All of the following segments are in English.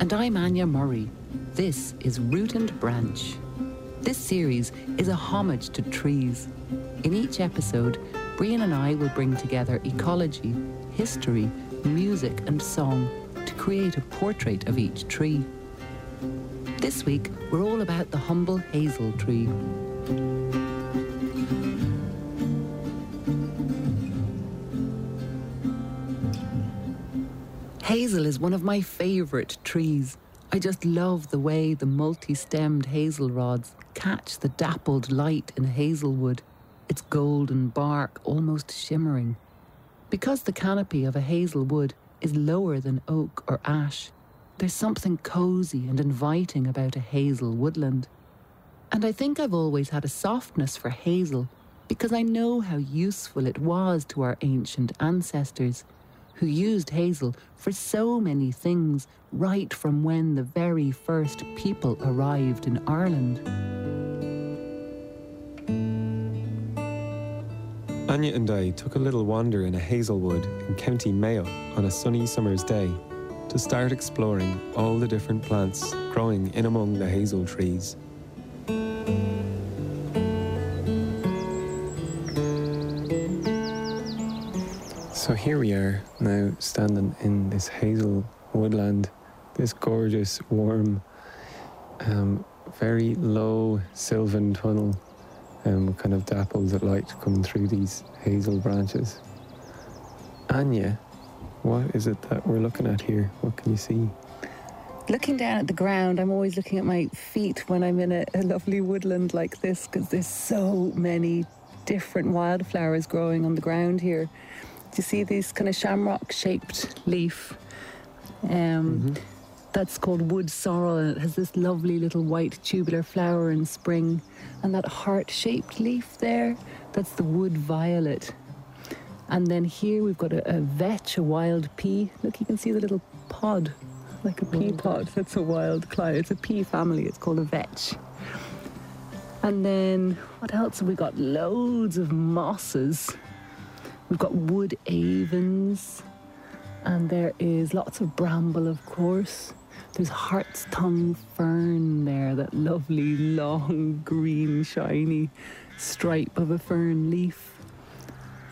And I'm Anja Murray. This is Root and Branch. This series is a homage to trees. In each episode, Brían and I will bring together ecology, history, music, and song to create a portrait of each tree. This week, we're all about the humble hazel tree. Hazel is one of my favourite trees. I just love the way the multi stemmed hazel rods catch the dappled light in hazelwood, its golden bark almost shimmering. Because the canopy of a hazel wood is lower than oak or ash, there's something cosy and inviting about a hazel woodland. And I think I've always had a softness for hazel because I know how useful it was to our ancient ancestors, who used hazel for so many things right from when the very first people arrived in Ireland. Anja and I took a little wander in a hazel wood in County Mayo on a sunny summer's day to start exploring all the different plants growing in among the hazel trees. So here we are now standing in this hazel woodland, this gorgeous, warm, um, very low sylvan tunnel, um, kind of dapples of light coming through these hazel branches. Anja, what is it that we're looking at here? What can you see? Looking down at the ground, I'm always looking at my feet when I'm in a, a lovely woodland like this because there's so many different wildflowers growing on the ground here. You see these kind of shamrock shaped leaf? Um, That's called wood sorrel, and it has this lovely little white tubular flower in spring. And that heart shaped leaf there, that's the wood violet. And then here we've got a, a vetch, a wild pea. Look, you can see the little pod, like a pea pod. That's a wild cloud. It's a pea family. It's called a vetch. And then what else have we got? Loads of mosses. We've got wood avens. And there is lots of bramble, of course. There's hart's tongue fern there, that lovely, long, green, shiny stripe of a fern leaf.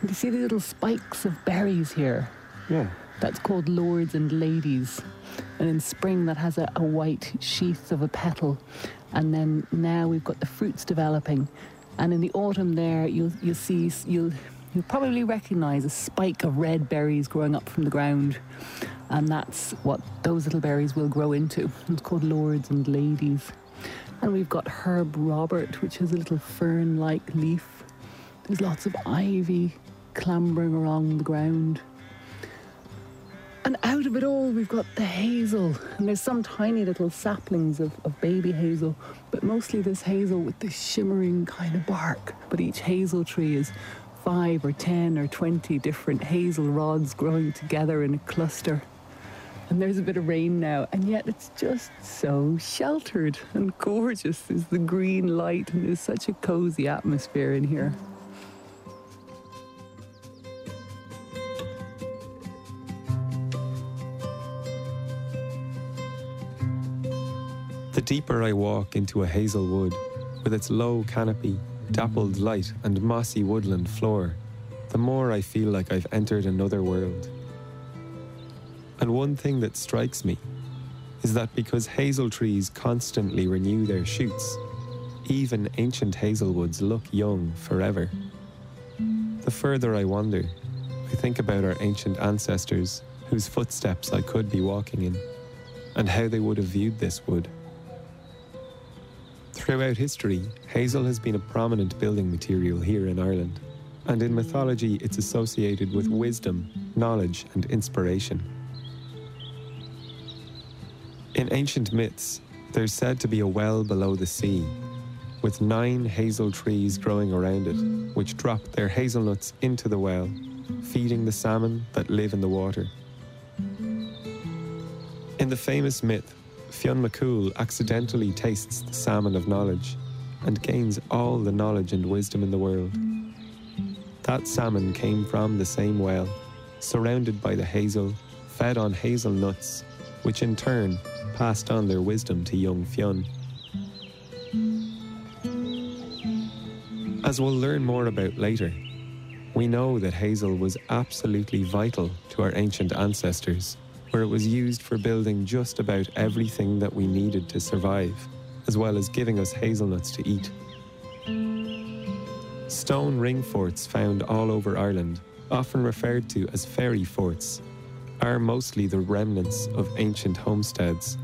And you see the little spikes of berries here? Yeah. That's called lords and ladies. And in spring, that has a, a white sheath of a petal. And then now we've got the fruits developing. And in the autumn, there you'll you'll see you'll you'll probably recognise a spike of red berries growing up from the ground, and that's what those little berries will grow into. It's called lords and ladies. And we've got herb Robert, which is a little fern-like leaf. There's lots of ivy clambering along the ground. And out of it all, we've got the hazel. And there's some tiny little saplings of, of baby hazel, but mostly this hazel with this shimmering kind of bark. But each hazel tree is five or ten or twenty different hazel rods growing together in a cluster. And there's a bit of rain now, and yet it's just so sheltered and gorgeous. is the green light, and there's such a cozy atmosphere in here. The deeper I walk into a hazel wood, with its low canopy, dappled light, and mossy woodland floor, the more I feel like I've entered another world. And one thing that strikes me is that because hazel trees constantly renew their shoots, even ancient hazelwoods look young forever. The further I wander, I think about our ancient ancestors whose footsteps I could be walking in, and how they would have viewed this wood. Throughout history, hazel has been a prominent building material here in Ireland, and in mythology, it's associated with wisdom, knowledge, and inspiration. In ancient myths, there's said to be a well below the sea, with nine hazel trees growing around it, which drop their hazelnuts into the well, feeding the salmon that live in the water. In the famous myth, Fionn McCool accidentally tastes the salmon of knowledge and gains all the knowledge and wisdom in the world. That salmon came from the same well, surrounded by the hazel, fed on hazelnuts, which in turn passed on their wisdom to young Fionn. As we'll learn more about later, we know that hazel was absolutely vital to our ancient ancestors, where it was used for building just about everything that we needed to survive, as well as giving us hazelnuts to eat. Stone ring forts found all over Ireland, often referred to as fairy forts, are mostly the remnants of ancient homesteads,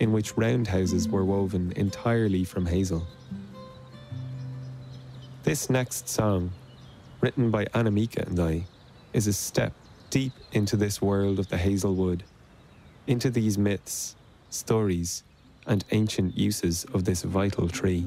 in which roundhouses were woven entirely from hazel. This next song written by Annemieke and I, is a step deep into this world of the hazelwood, into these myths, stories, and ancient uses of this vital tree.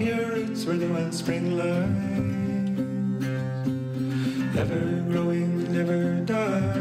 heroes were the ones spring life. Ever growing, never dying.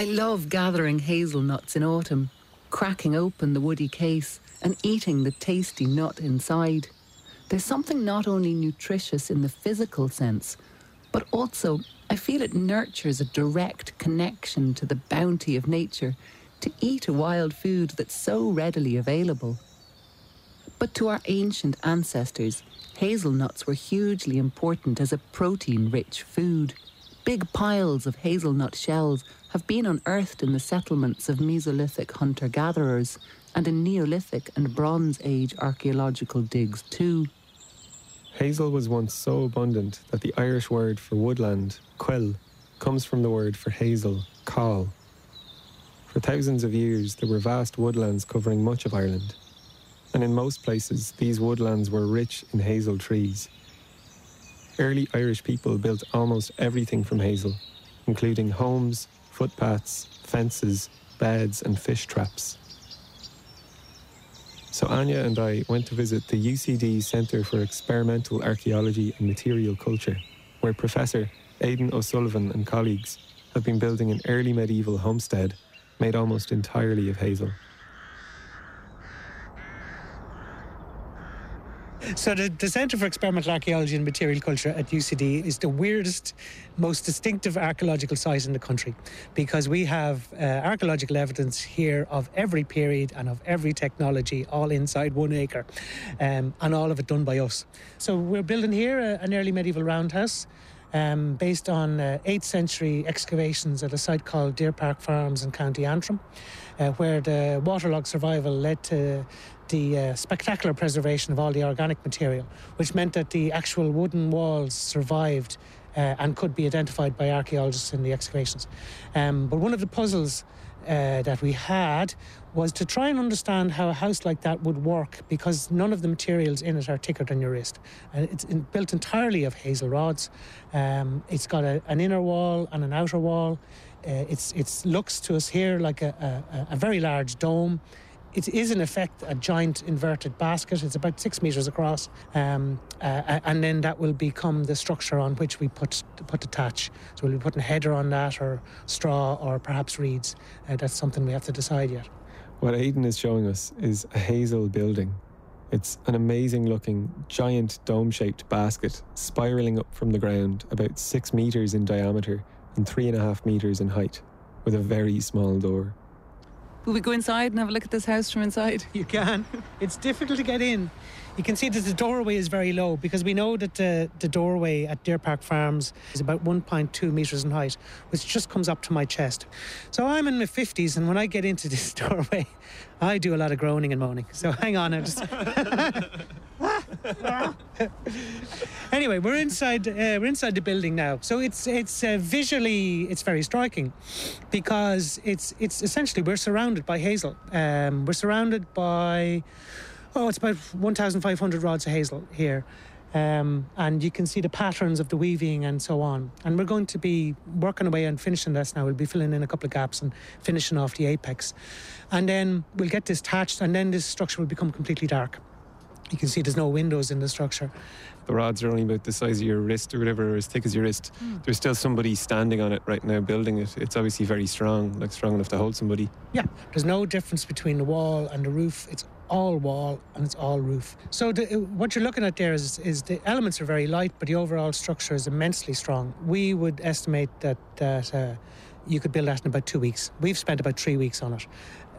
I love gathering hazelnuts in autumn, cracking open the woody case and eating the tasty nut inside. There's something not only nutritious in the physical sense, but also I feel it nurtures a direct connection to the bounty of nature to eat a wild food that's so readily available. But to our ancient ancestors, hazelnuts were hugely important as a protein rich food Big piles of hazelnut shells have been unearthed in the settlements of Mesolithic hunter gatherers and in Neolithic and Bronze Age archaeological digs too. Hazel was once so abundant that the Irish word for woodland, coill, comes from the word for hazel, coll. For thousands of years, there were vast woodlands covering much of Ireland, and in most places, these woodlands were rich in hazel trees. Early Irish people built almost everything from hazel, including homes, footpaths, fences, beds, and fish traps. So Anja and I went to visit the UCD Centre for Experimental Archaeology and Material Culture, where Professor Aidan O'Sullivan and colleagues have been building an early medieval homestead made almost entirely of hazel. So the, the Centre for Experimental Archaeology and Material Culture at UCD is the weirdest, most distinctive archaeological site in the country because we have uh, archaeological evidence here of every period and of every technology all inside one acre um, and all of it done by us. So we're building here a, an early medieval roundhouse um, based on uh, 8th century excavations at a site called Deer Park Farms in County Antrim, uh, where the waterlogged survival led to the uh, spectacular preservation of all the organic material, which meant that the actual wooden walls survived uh, and could be identified by archaeologists in the excavations. Um, but one of the puzzles uh, that we had was to try and understand how a house like that would work because none of the materials in it are thicker than your wrist. And it's in, built entirely of hazel rods. Um, it's got a, an inner wall and an outer wall. Uh, it's it looks to us here like a, a, a very large dome it is in effect a giant inverted basket. It's about six meters across, um, uh, and then that will become the structure on which we put put the thatch. So we'll be putting a header on that, or straw, or perhaps reeds. Uh, that's something we have to decide yet. What Aidan is showing us is a hazel building. It's an amazing looking, giant dome shaped basket spiraling up from the ground about six meters in diameter and three and a half meters in height, with a very small door. Will we go inside and have a look at this house from inside? You can. It's difficult to get in. You can see that the doorway is very low because we know that the, the doorway at Deer Park Farms is about 1.2 metres in height, which just comes up to my chest. So I'm in my 50s, and when I get into this doorway, I do a lot of groaning and moaning. So hang on. I just. anyway, we're inside. Uh, we're inside the building now. So it's it's uh, visually it's very striking, because it's it's essentially we're surrounded by hazel. Um, we're surrounded by oh, it's about 1,500 rods of hazel here. Um, and you can see the patterns of the weaving and so on. And we're going to be working away and finishing this now. We'll be filling in a couple of gaps and finishing off the apex. And then we'll get this thatched, and then this structure will become completely dark. You can see there's no windows in the structure. The rods are only about the size of your wrist or whatever, or as thick as your wrist. Mm. There's still somebody standing on it right now building it. It's obviously very strong, like strong enough to hold somebody. Yeah, there's no difference between the wall and the roof. It's all wall and it's all roof. So the, what you're looking at there is, is the elements are very light, but the overall structure is immensely strong. We would estimate that that uh, you could build that in about two weeks. We've spent about three weeks on it.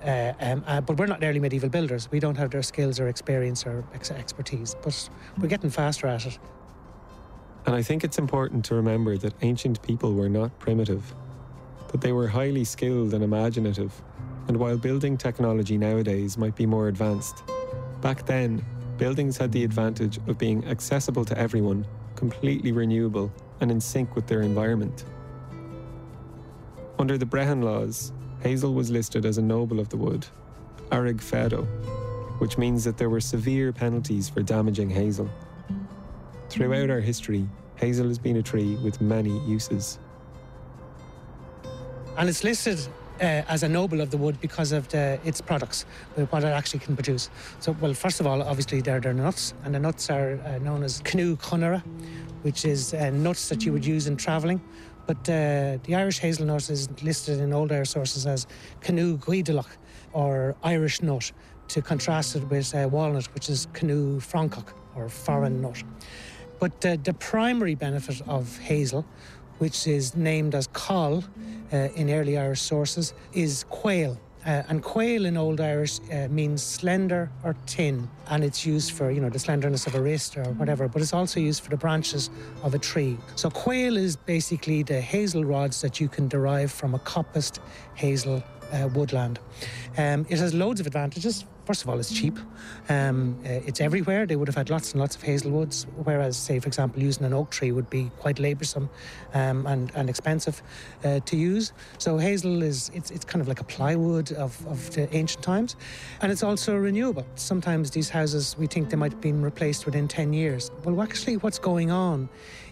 Uh, um, uh, but we're not early medieval builders. We don't have their skills or experience or ex- expertise, but we're getting faster at it. And I think it's important to remember that ancient people were not primitive, that they were highly skilled and imaginative. And while building technology nowadays might be more advanced, back then, buildings had the advantage of being accessible to everyone, completely renewable, and in sync with their environment. Under the Brehon laws, Hazel was listed as a noble of the wood, Airg Fedo, which means that there were severe penalties for damaging hazel. Throughout our history, hazel has been a tree with many uses. And it's listed uh, as a noble of the wood because of the, its products, what it actually can produce. So, well, first of all, obviously, they're, they're nuts, and the nuts are uh, known as cnú conradh, which is uh, nuts that you would use in travelling. But uh, the Irish hazelnut is listed in old Irish sources as cnú gaoidhealach or Irish nut to contrast it with uh, walnut, which is cnú francach or foreign nut. But uh, the primary benefit of hazel, which is named as coll uh, in early Irish sources, is quail. Uh, and quail in Old Irish uh, means slender or thin, and it's used for you know the slenderness of a wrist or whatever. But it's also used for the branches of a tree. So quail is basically the hazel rods that you can derive from a coppiced hazel uh, woodland. Um, it has loads of advantages. First of all, it's cheap. Um, uh, it's everywhere. They would have had lots and lots of hazel woods, whereas, say, for example, using an oak tree would be quite laboursome um, and, and expensive uh, to use. So hazel is it's, it's kind of like a plywood of, of the ancient times, and it's also renewable. Sometimes these houses we think they might have been replaced within 10 years. Well, actually, what's going on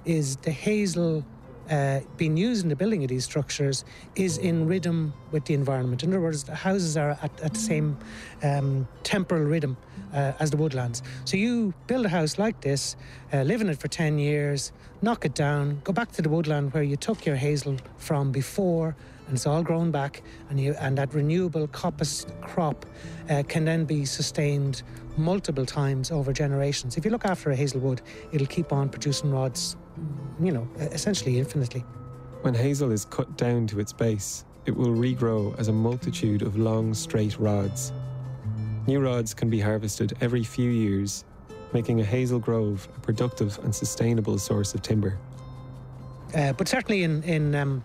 is the hazel uh, being used in the building of these structures is in rhythm with the environment. In other words, the houses are at, at the same um, temporal rhythm uh, as the woodlands. So you build a house like this, uh, live in it for 10 years, knock it down, go back to the woodland where you took your hazel from before, and it's all grown back, and, you, and that renewable coppice crop uh, can then be sustained multiple times over generations. If you look after a hazel wood, it'll keep on producing rods you know, essentially infinitely. When hazel is cut down to its base, it will regrow as a multitude of long, straight rods. New rods can be harvested every few years, making a hazel grove a productive and sustainable source of timber. Uh, but certainly in, in um,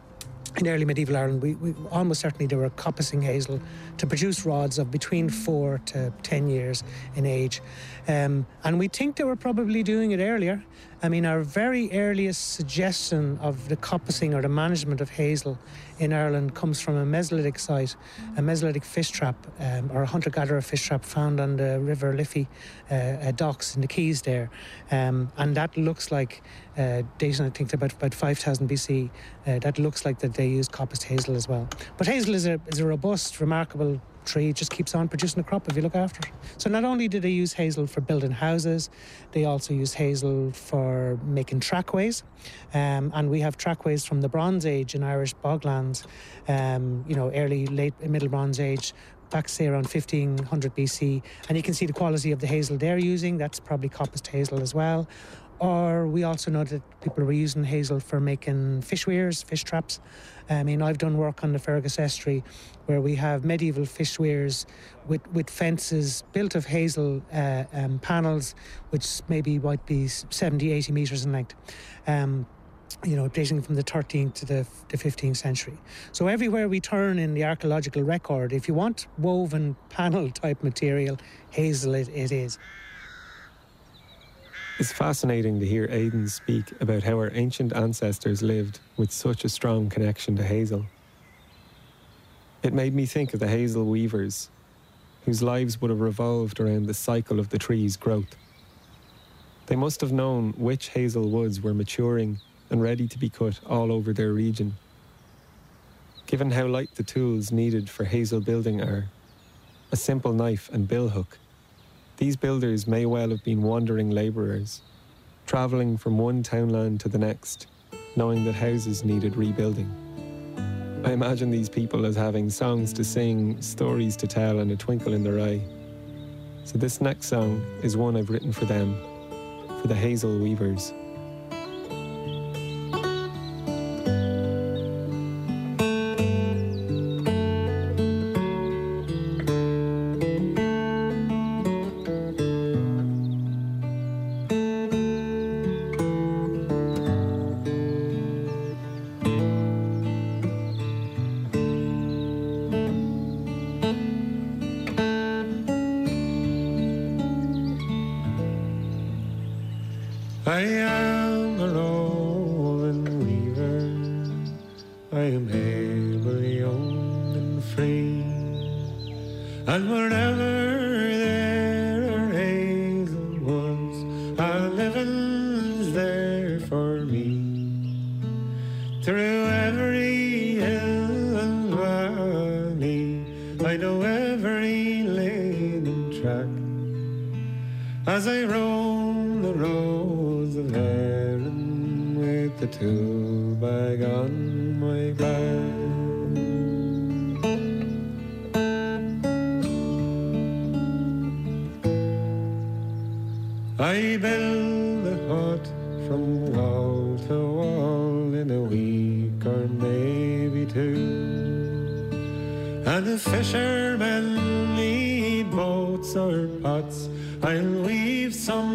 in early medieval Ireland, we, we, almost certainly they were coppicing hazel to produce rods of between four to ten years in age, um, and we think they were probably doing it earlier. I mean, our very earliest suggestion of the coppicing or the management of hazel in Ireland comes from a Mesolithic site, a Mesolithic fish trap um, or a hunter-gatherer fish trap found on the River Liffey uh, uh, docks in the Quays there, um, and that looks like uh, dating I think about about 5,000 BC. Uh, that looks like that they used coppiced hazel as well. But hazel is a is a robust, remarkable tree just keeps on producing a crop if you look after it. So not only did they use hazel for building houses, they also used hazel for making trackways. Um, and we have trackways from the Bronze Age in Irish boglands, um, you know, early, late, middle Bronze Age, back say around 1500 BC. And you can see the quality of the hazel they're using. That's probably coppiced hazel as well. Or we also know that people were using hazel for making fish weirs, fish traps. I mean, I've done work on the Fergus Estuary where we have medieval fish weirs with, with fences built of hazel uh, um, panels, which maybe might be 70, 80 metres in length. Um, you know, dating from the 13th to the, the 15th century. So everywhere we turn in the archaeological record, if you want woven panel type material, hazel it, it is. It's fascinating to hear Aidan speak about how our ancient ancestors lived with such a strong connection to hazel. It made me think of the hazel weavers, whose lives would have revolved around the cycle of the tree's growth. They must have known which hazel woods were maturing and ready to be cut all over their region. Given how light the tools needed for hazel building are, a simple knife and billhook these builders may well have been wandering labourers, travelling from one townland to the next, knowing that houses needed rebuilding. I imagine these people as having songs to sing, stories to tell, and a twinkle in their eye. So, this next song is one I've written for them, for the Hazel Weavers. 哎呀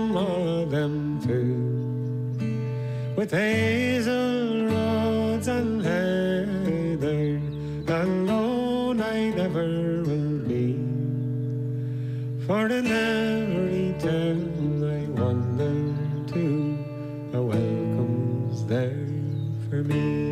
some of them too. With hazel rods and heather, alone I never will be. For in every town I wander to, a welcome's there for me.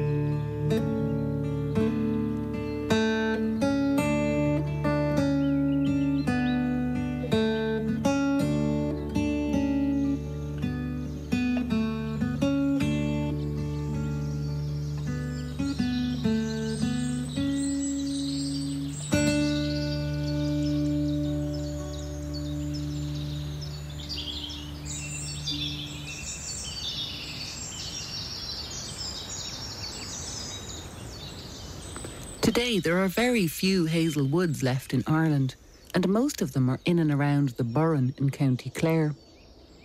There are very few hazel woods left in Ireland, and most of them are in and around the Burren in County Clare.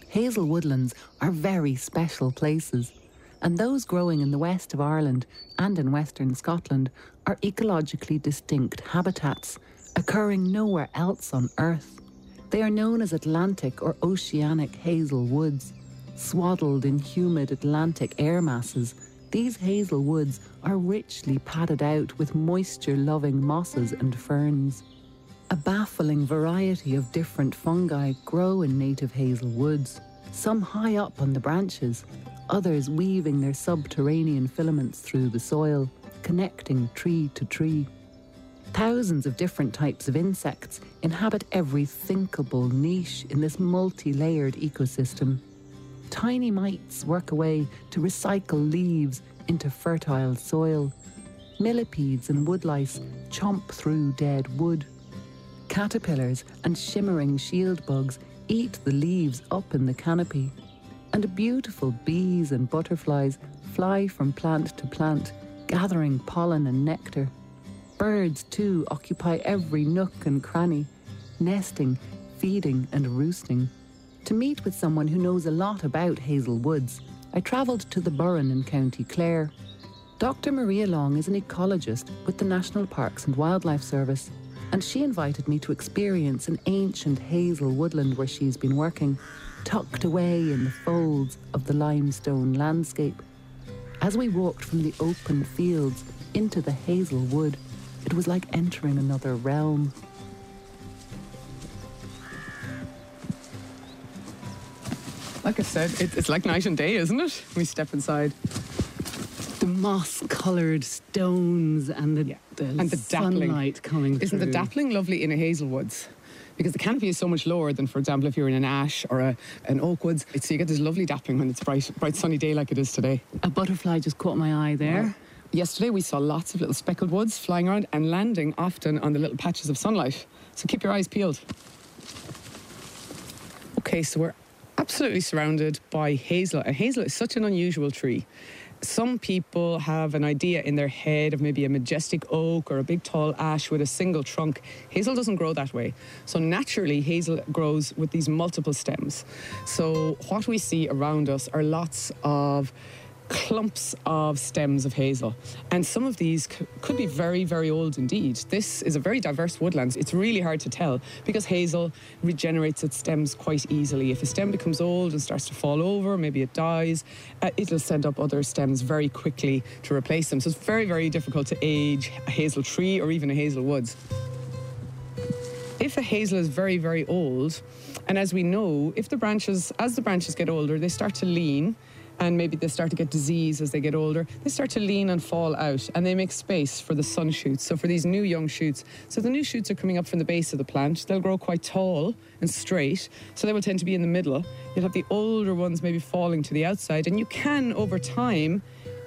Hazel woodlands are very special places, and those growing in the west of Ireland and in western Scotland are ecologically distinct habitats, occurring nowhere else on Earth. They are known as Atlantic or oceanic hazel woods. Swaddled in humid Atlantic air masses, these hazel woods are richly padded out with moisture loving mosses and ferns. A baffling variety of different fungi grow in native hazel woods, some high up on the branches, others weaving their subterranean filaments through the soil, connecting tree to tree. Thousands of different types of insects inhabit every thinkable niche in this multi layered ecosystem. Tiny mites work away to recycle leaves into fertile soil. Millipedes and woodlice chomp through dead wood. Caterpillars and shimmering shield bugs eat the leaves up in the canopy. And beautiful bees and butterflies fly from plant to plant, gathering pollen and nectar. Birds, too, occupy every nook and cranny, nesting, feeding, and roosting. To meet with someone who knows a lot about Hazel Woods, I travelled to the Burren in County Clare. Dr. Maria Long is an ecologist with the National Parks and Wildlife Service, and she invited me to experience an ancient hazel woodland where she's been working, tucked away in the folds of the limestone landscape. As we walked from the open fields into the hazel wood, it was like entering another realm. Like I said, it, it's like night and day, isn't it? We step inside. The moss-coloured stones and the, Yeah. the, And the dappling. sunlight coming Isn't the through. dappling lovely in a hazel woods? Because the canopy is so much lower than, for example, if you're in an ash or a, an oak woods. It's, so you get this lovely dappling when it's bright, bright sunny day like it is today. A butterfly just caught my eye there. Yesterday we saw lots of little speckled woods flying around and landing often on the little patches of sunlight. So keep your eyes peeled. Okay, so we're absolutely surrounded by hazel. And hazel is such an unusual tree. Some people have an idea in their head of maybe a majestic oak or a big tall ash with a single trunk. Hazel doesn't grow that way. So naturally, hazel grows with these multiple stems. So what we see around us are lots of clumps of stems of hazel. And some of these could be very, very old indeed. This is a very diverse woodland. It's really hard to tell because hazel regenerates its stems quite easily. If a stem becomes old and starts to fall over, maybe it dies, uh, it'll send up other stems very quickly to replace them. So it's very, very difficult to age a hazel tree or even a hazel woods if a hazel is very, very old, and as we know, if the branches, as the branches get older, they start to lean, and maybe they start to get disease as they get older, they start to lean and fall out, and they make space for the sun shoots. So for these new young shoots, so the new shoots are coming up from the base of the plant. They'll grow quite tall and straight, so they will tend to be in the middle. You'll have the older ones maybe falling to the outside, and you can over time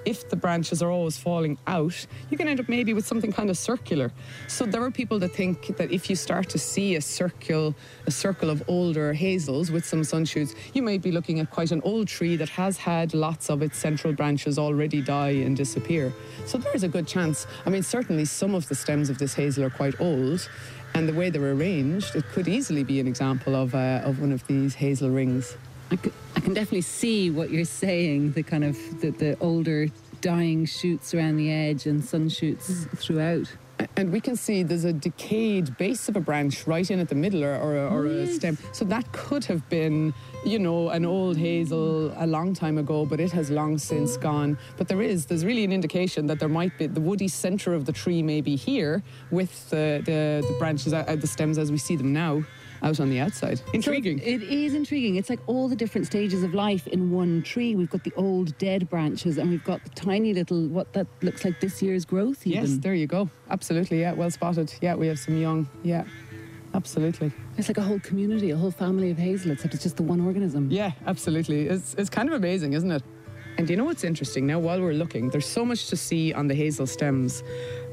if the branches are always falling out, you can end up maybe with something kind of circular. So there are people that think that if you start to see a circle, a circle of older hazels with some sun shoots, you might be looking at quite an old tree that has had lots of its central branches already die and disappear. So there is a good chance. I mean, certainly some of the stems of this hazel are quite old. And the way they're arranged, it could easily be an example of, uh, of one of these hazel rings. I, c- I can definitely see what you're saying. The kind of the, the older dying shoots around the edge and sun shoots throughout. And we can see there's a decayed base of a branch right in at the middle or, or, a, or a stem. So that could have been, you know, an old hazel a long time ago, but it has long since gone. But there is, there's really an indication that there might be the woody centre of the tree may be here with the, the, the branches, uh, the stems as we see them now out on the outside. Intriguing. So it is intriguing. It's like all the different stages of life in one tree. We've got the old dead branches and we've got the tiny little, what that looks like this year's growth even. Yes, there you go. Absolutely, yeah, well spotted. Yeah, we have some young, yeah. Absolutely. It's like a whole community, a whole family of hazel, except it's just the one organism. Yeah, absolutely. It's, it's kind of amazing, isn't it? And you know what's interesting? Now, while we're looking, there's so much to see on the hazel stems.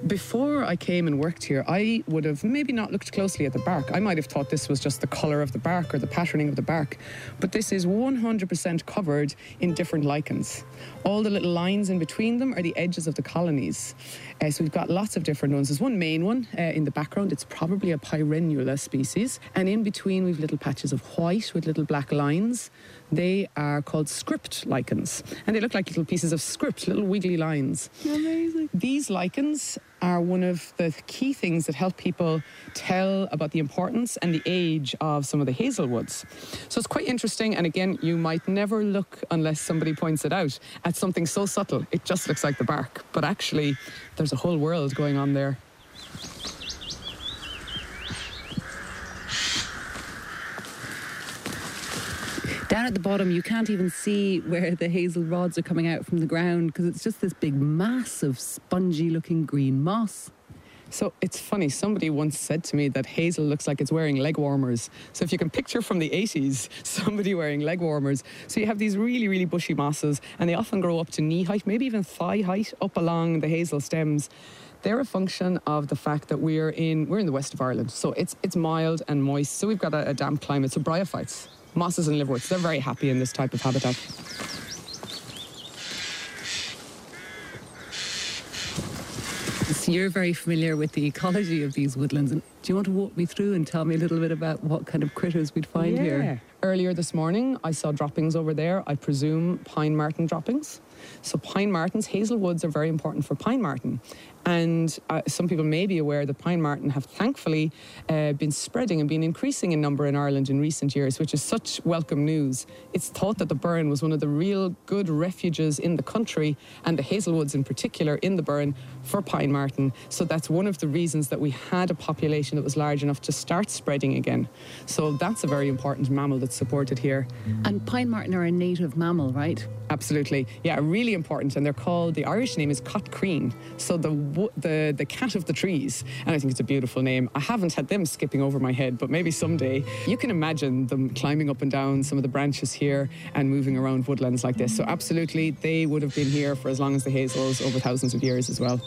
Before I came and worked here, I would have maybe not looked closely at the bark. I might have thought this was just the colour of the bark or the patterning of the bark. But this is 100% covered in different lichens. All the little lines in between them are the edges of the colonies. Uh, so we've got lots of different ones. There's one main one uh, in the background. It's probably a Pyrenula species. And in between, we've little patches of white with little black lines. They are called script lichens. And they look like little pieces of script, little wiggly lines. Amazing. These lichens are one of the key things that help people tell about the importance and the age of some of the hazelwoods. So it's quite interesting. And again, you might never look, unless somebody points it out, at something so subtle. It just looks like the bark. But actually, there's a whole world going on there. Down at the bottom, you can't even see where the hazel rods are coming out from the ground because it's just this big mass of spongy looking green moss. So it's funny, somebody once said to me that hazel looks like it's wearing leg warmers. So if you can picture from the 80s somebody wearing leg warmers. So you have these really, really bushy mosses, and they often grow up to knee height, maybe even thigh height, up along the hazel stems. They're a function of the fact that we're in we're in the west of Ireland, so it's it's mild and moist. So we've got a, a damp climate. So bryophytes, mosses and liverworts, they're very happy in this type of habitat. So you're very familiar with the ecology of these woodlands. And do you want to walk me through and tell me a little bit about what kind of critters we'd find here? Earlier this morning, I saw droppings over there. I presume pine marten droppings. So pine martens, hazel woods are very important for pine marten. And uh, some people may be aware that pine marten have thankfully uh, been spreading and been increasing in number in Ireland in recent years, which is such welcome news. It's thought that the Burren was one of the real good refuges in the country, and the hazelwoods in particular in the Burren for pine marten. So that's one of the reasons that we had a population that was large enough to start spreading again. So that's a very important mammal that's supported here. And pine marten are a native mammal, right? Absolutely, yeah, really important, and they're called. The Irish name is cat crainn, so the the the cat of the trees, and I think it's a beautiful name. I haven't had them skipping over my head, but maybe someday you can imagine them climbing up and down some of the branches here and moving around woodlands like this. So absolutely, they would have been here for as long as the hazels, over thousands of years as well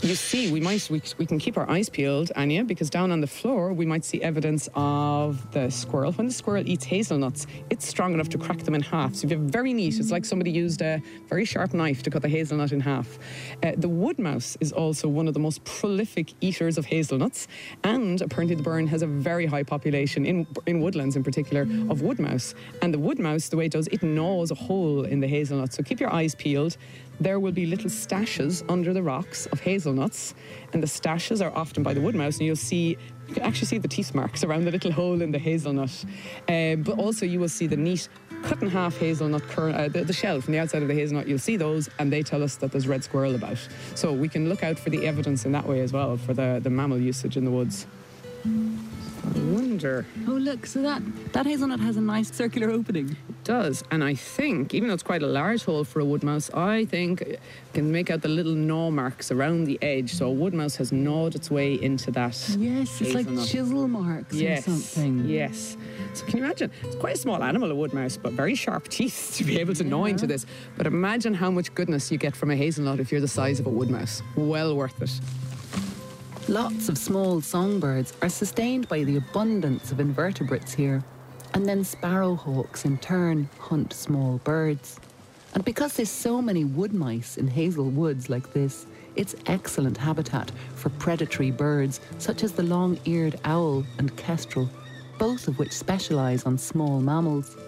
you see, we might we, we can keep our eyes peeled, Anja, because down on the floor we might see evidence of the squirrel. When the squirrel eats hazelnuts, it's strong enough to crack them in half. So if you have very neat, it's like somebody used a very sharp knife to cut the hazelnut in half. Uh, the wood mouse is also one of the most prolific eaters of hazelnuts, and apparently the Burren has a very high population in in woodlands in particular of wood mouse. And the wood mouse, the way it does, it gnaws a hole in the hazelnut. So keep your eyes peeled there will be little stashes under the rocks of hazelnuts, and the stashes are often by the wood mouse, and you'll see you can actually see the teeth marks around the little hole in the hazelnut. Uh, but also you will see the neat cut in half hazelnut uh, the, the shell from the outside of the hazelnut. You'll see those, and they tell us that there's red squirrel about. So we can look out for the evidence in that way as well for the, the mammal usage in the woods. I wonder. Oh, look, so that, that hazelnut has a nice circular opening. It does. And I think, even though it's quite a large hole for a wood mouse, I think you can make out the little gnaw marks around the edge. So a wood mouse has gnawed its way into that. Yes, it's like chisel marks Yes. or something. Yes. So can you imagine? It's quite a small animal, a wood mouse, but very sharp teeth to be able to gnaw into this. But imagine how much goodness you get from a hazelnut if you're the size of a wood mouse. Well worth it. Lots of small songbirds are sustained by the abundance of invertebrates here. And then sparrowhawks in turn hunt small birds. And because there's so many wood mice in hazel woods like this, it's excellent habitat for predatory birds such as the long-eared owl and kestrel, both of which specialize on small mammals.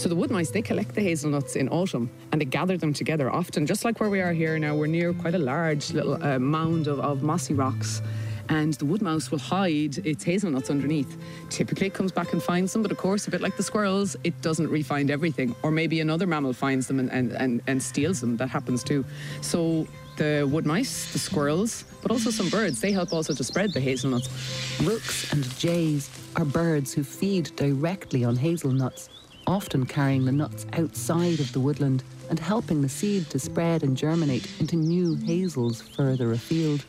So the wood mice, they collect the hazelnuts in autumn and they gather them together often, just like where we are here now. We're near quite a large little uh, mound of, of mossy rocks and the wood mouse will hide its hazelnuts underneath. Typically, it comes back and finds them, but of course, a bit like the squirrels, it doesn't re-find everything. Or maybe another mammal finds them and, and, and, and steals them. That happens too. So the wood mice, the squirrels, but also some birds, they help also to spread the hazelnuts. Rooks and jays are birds who feed directly on hazelnuts, often carrying the nuts outside of the woodland and helping the seed to spread and germinate into new hazels further afield.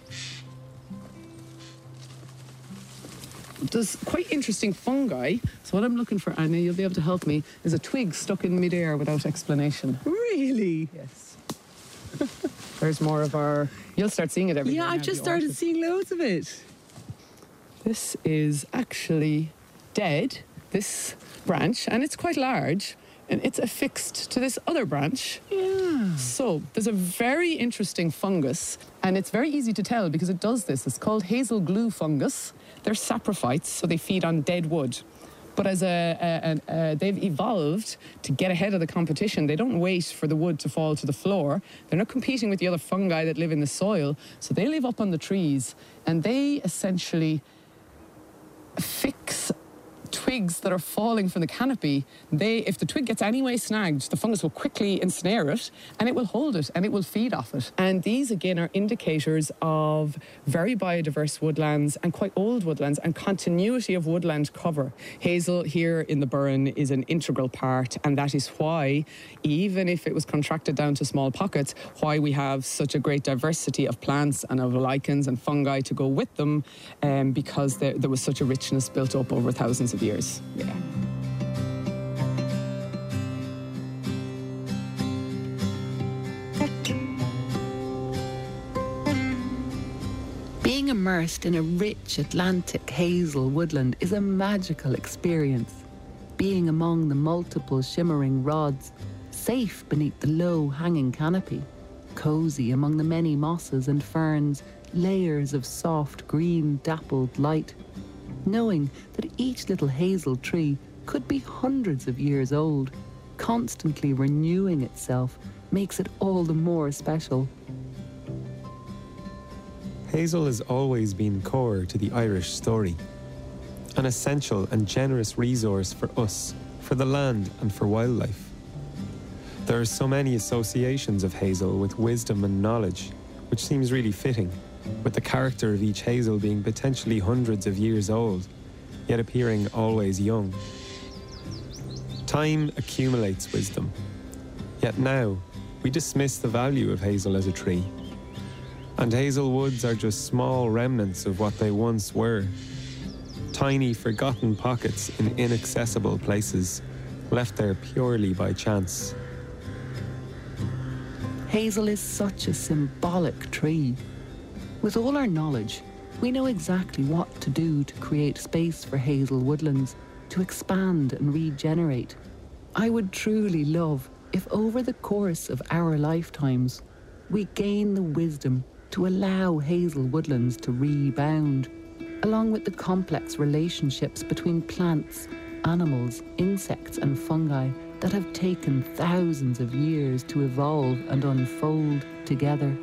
there's quite interesting fungi. So what I'm looking for, Anja, you'll be able to help me, is a twig stuck in midair without explanation. Really? Yes. There's more of our. You'll start seeing it every Yeah, I've just started orchid. seeing loads of it. This is actually dead. This branch, and it's quite large, and it's affixed to this other branch. Yeah. So there's a very interesting fungus, and it's very easy to tell because it does this. It's called hazel glue fungus. They're saprophytes, so they feed on dead wood. But as a, a, a, they've evolved to get ahead of the competition, they don't wait for the wood to fall to the floor. They're not competing with the other fungi that live in the soil, so they live up on the trees, and they essentially twigs that are falling from the canopy, they if the twig gets anyway snagged, the fungus will quickly ensnare it and it will hold it and it will feed off it. And these again are indicators of very biodiverse woodlands and quite old woodlands and continuity of woodland cover. Hazel here in the Burren is an integral part and that is why even if it was contracted down to small pockets, why we have such a great diversity of plants and of lichens and fungi to go with them um, because there, there was such a richness built up over thousands of years. Yeah. Being immersed in a rich Atlantic hazel woodland is a magical experience. Being among the multiple shimmering rods, safe beneath the low hanging canopy, cozy among the many mosses and ferns, layers of soft green dappled light, knowing that each little hazel tree could be hundreds of years old, constantly renewing itself, makes it all the more special. Hazel has always been core to the Irish story. An essential and generous resource for us, for the land, and for wildlife. There are so many associations of hazel with wisdom and knowledge, which seems really fitting, with the character of each hazel being potentially hundreds of years old, yet appearing always young. Time accumulates wisdom, yet now we dismiss the value of hazel as a tree. And hazel woods are just small remnants of what they once were. Tiny, forgotten pockets in inaccessible places, left there purely by chance. Hazel is such a symbolic tree. With all our knowledge, we know exactly what to do to create space for hazel woodlands, to expand and regenerate. I would truly love if over the course of our lifetimes, we gain the wisdom to allow hazel woodlands to rebound, along with the complex relationships between plants, animals, insects, and fungi that have taken thousands of years to evolve and unfold together.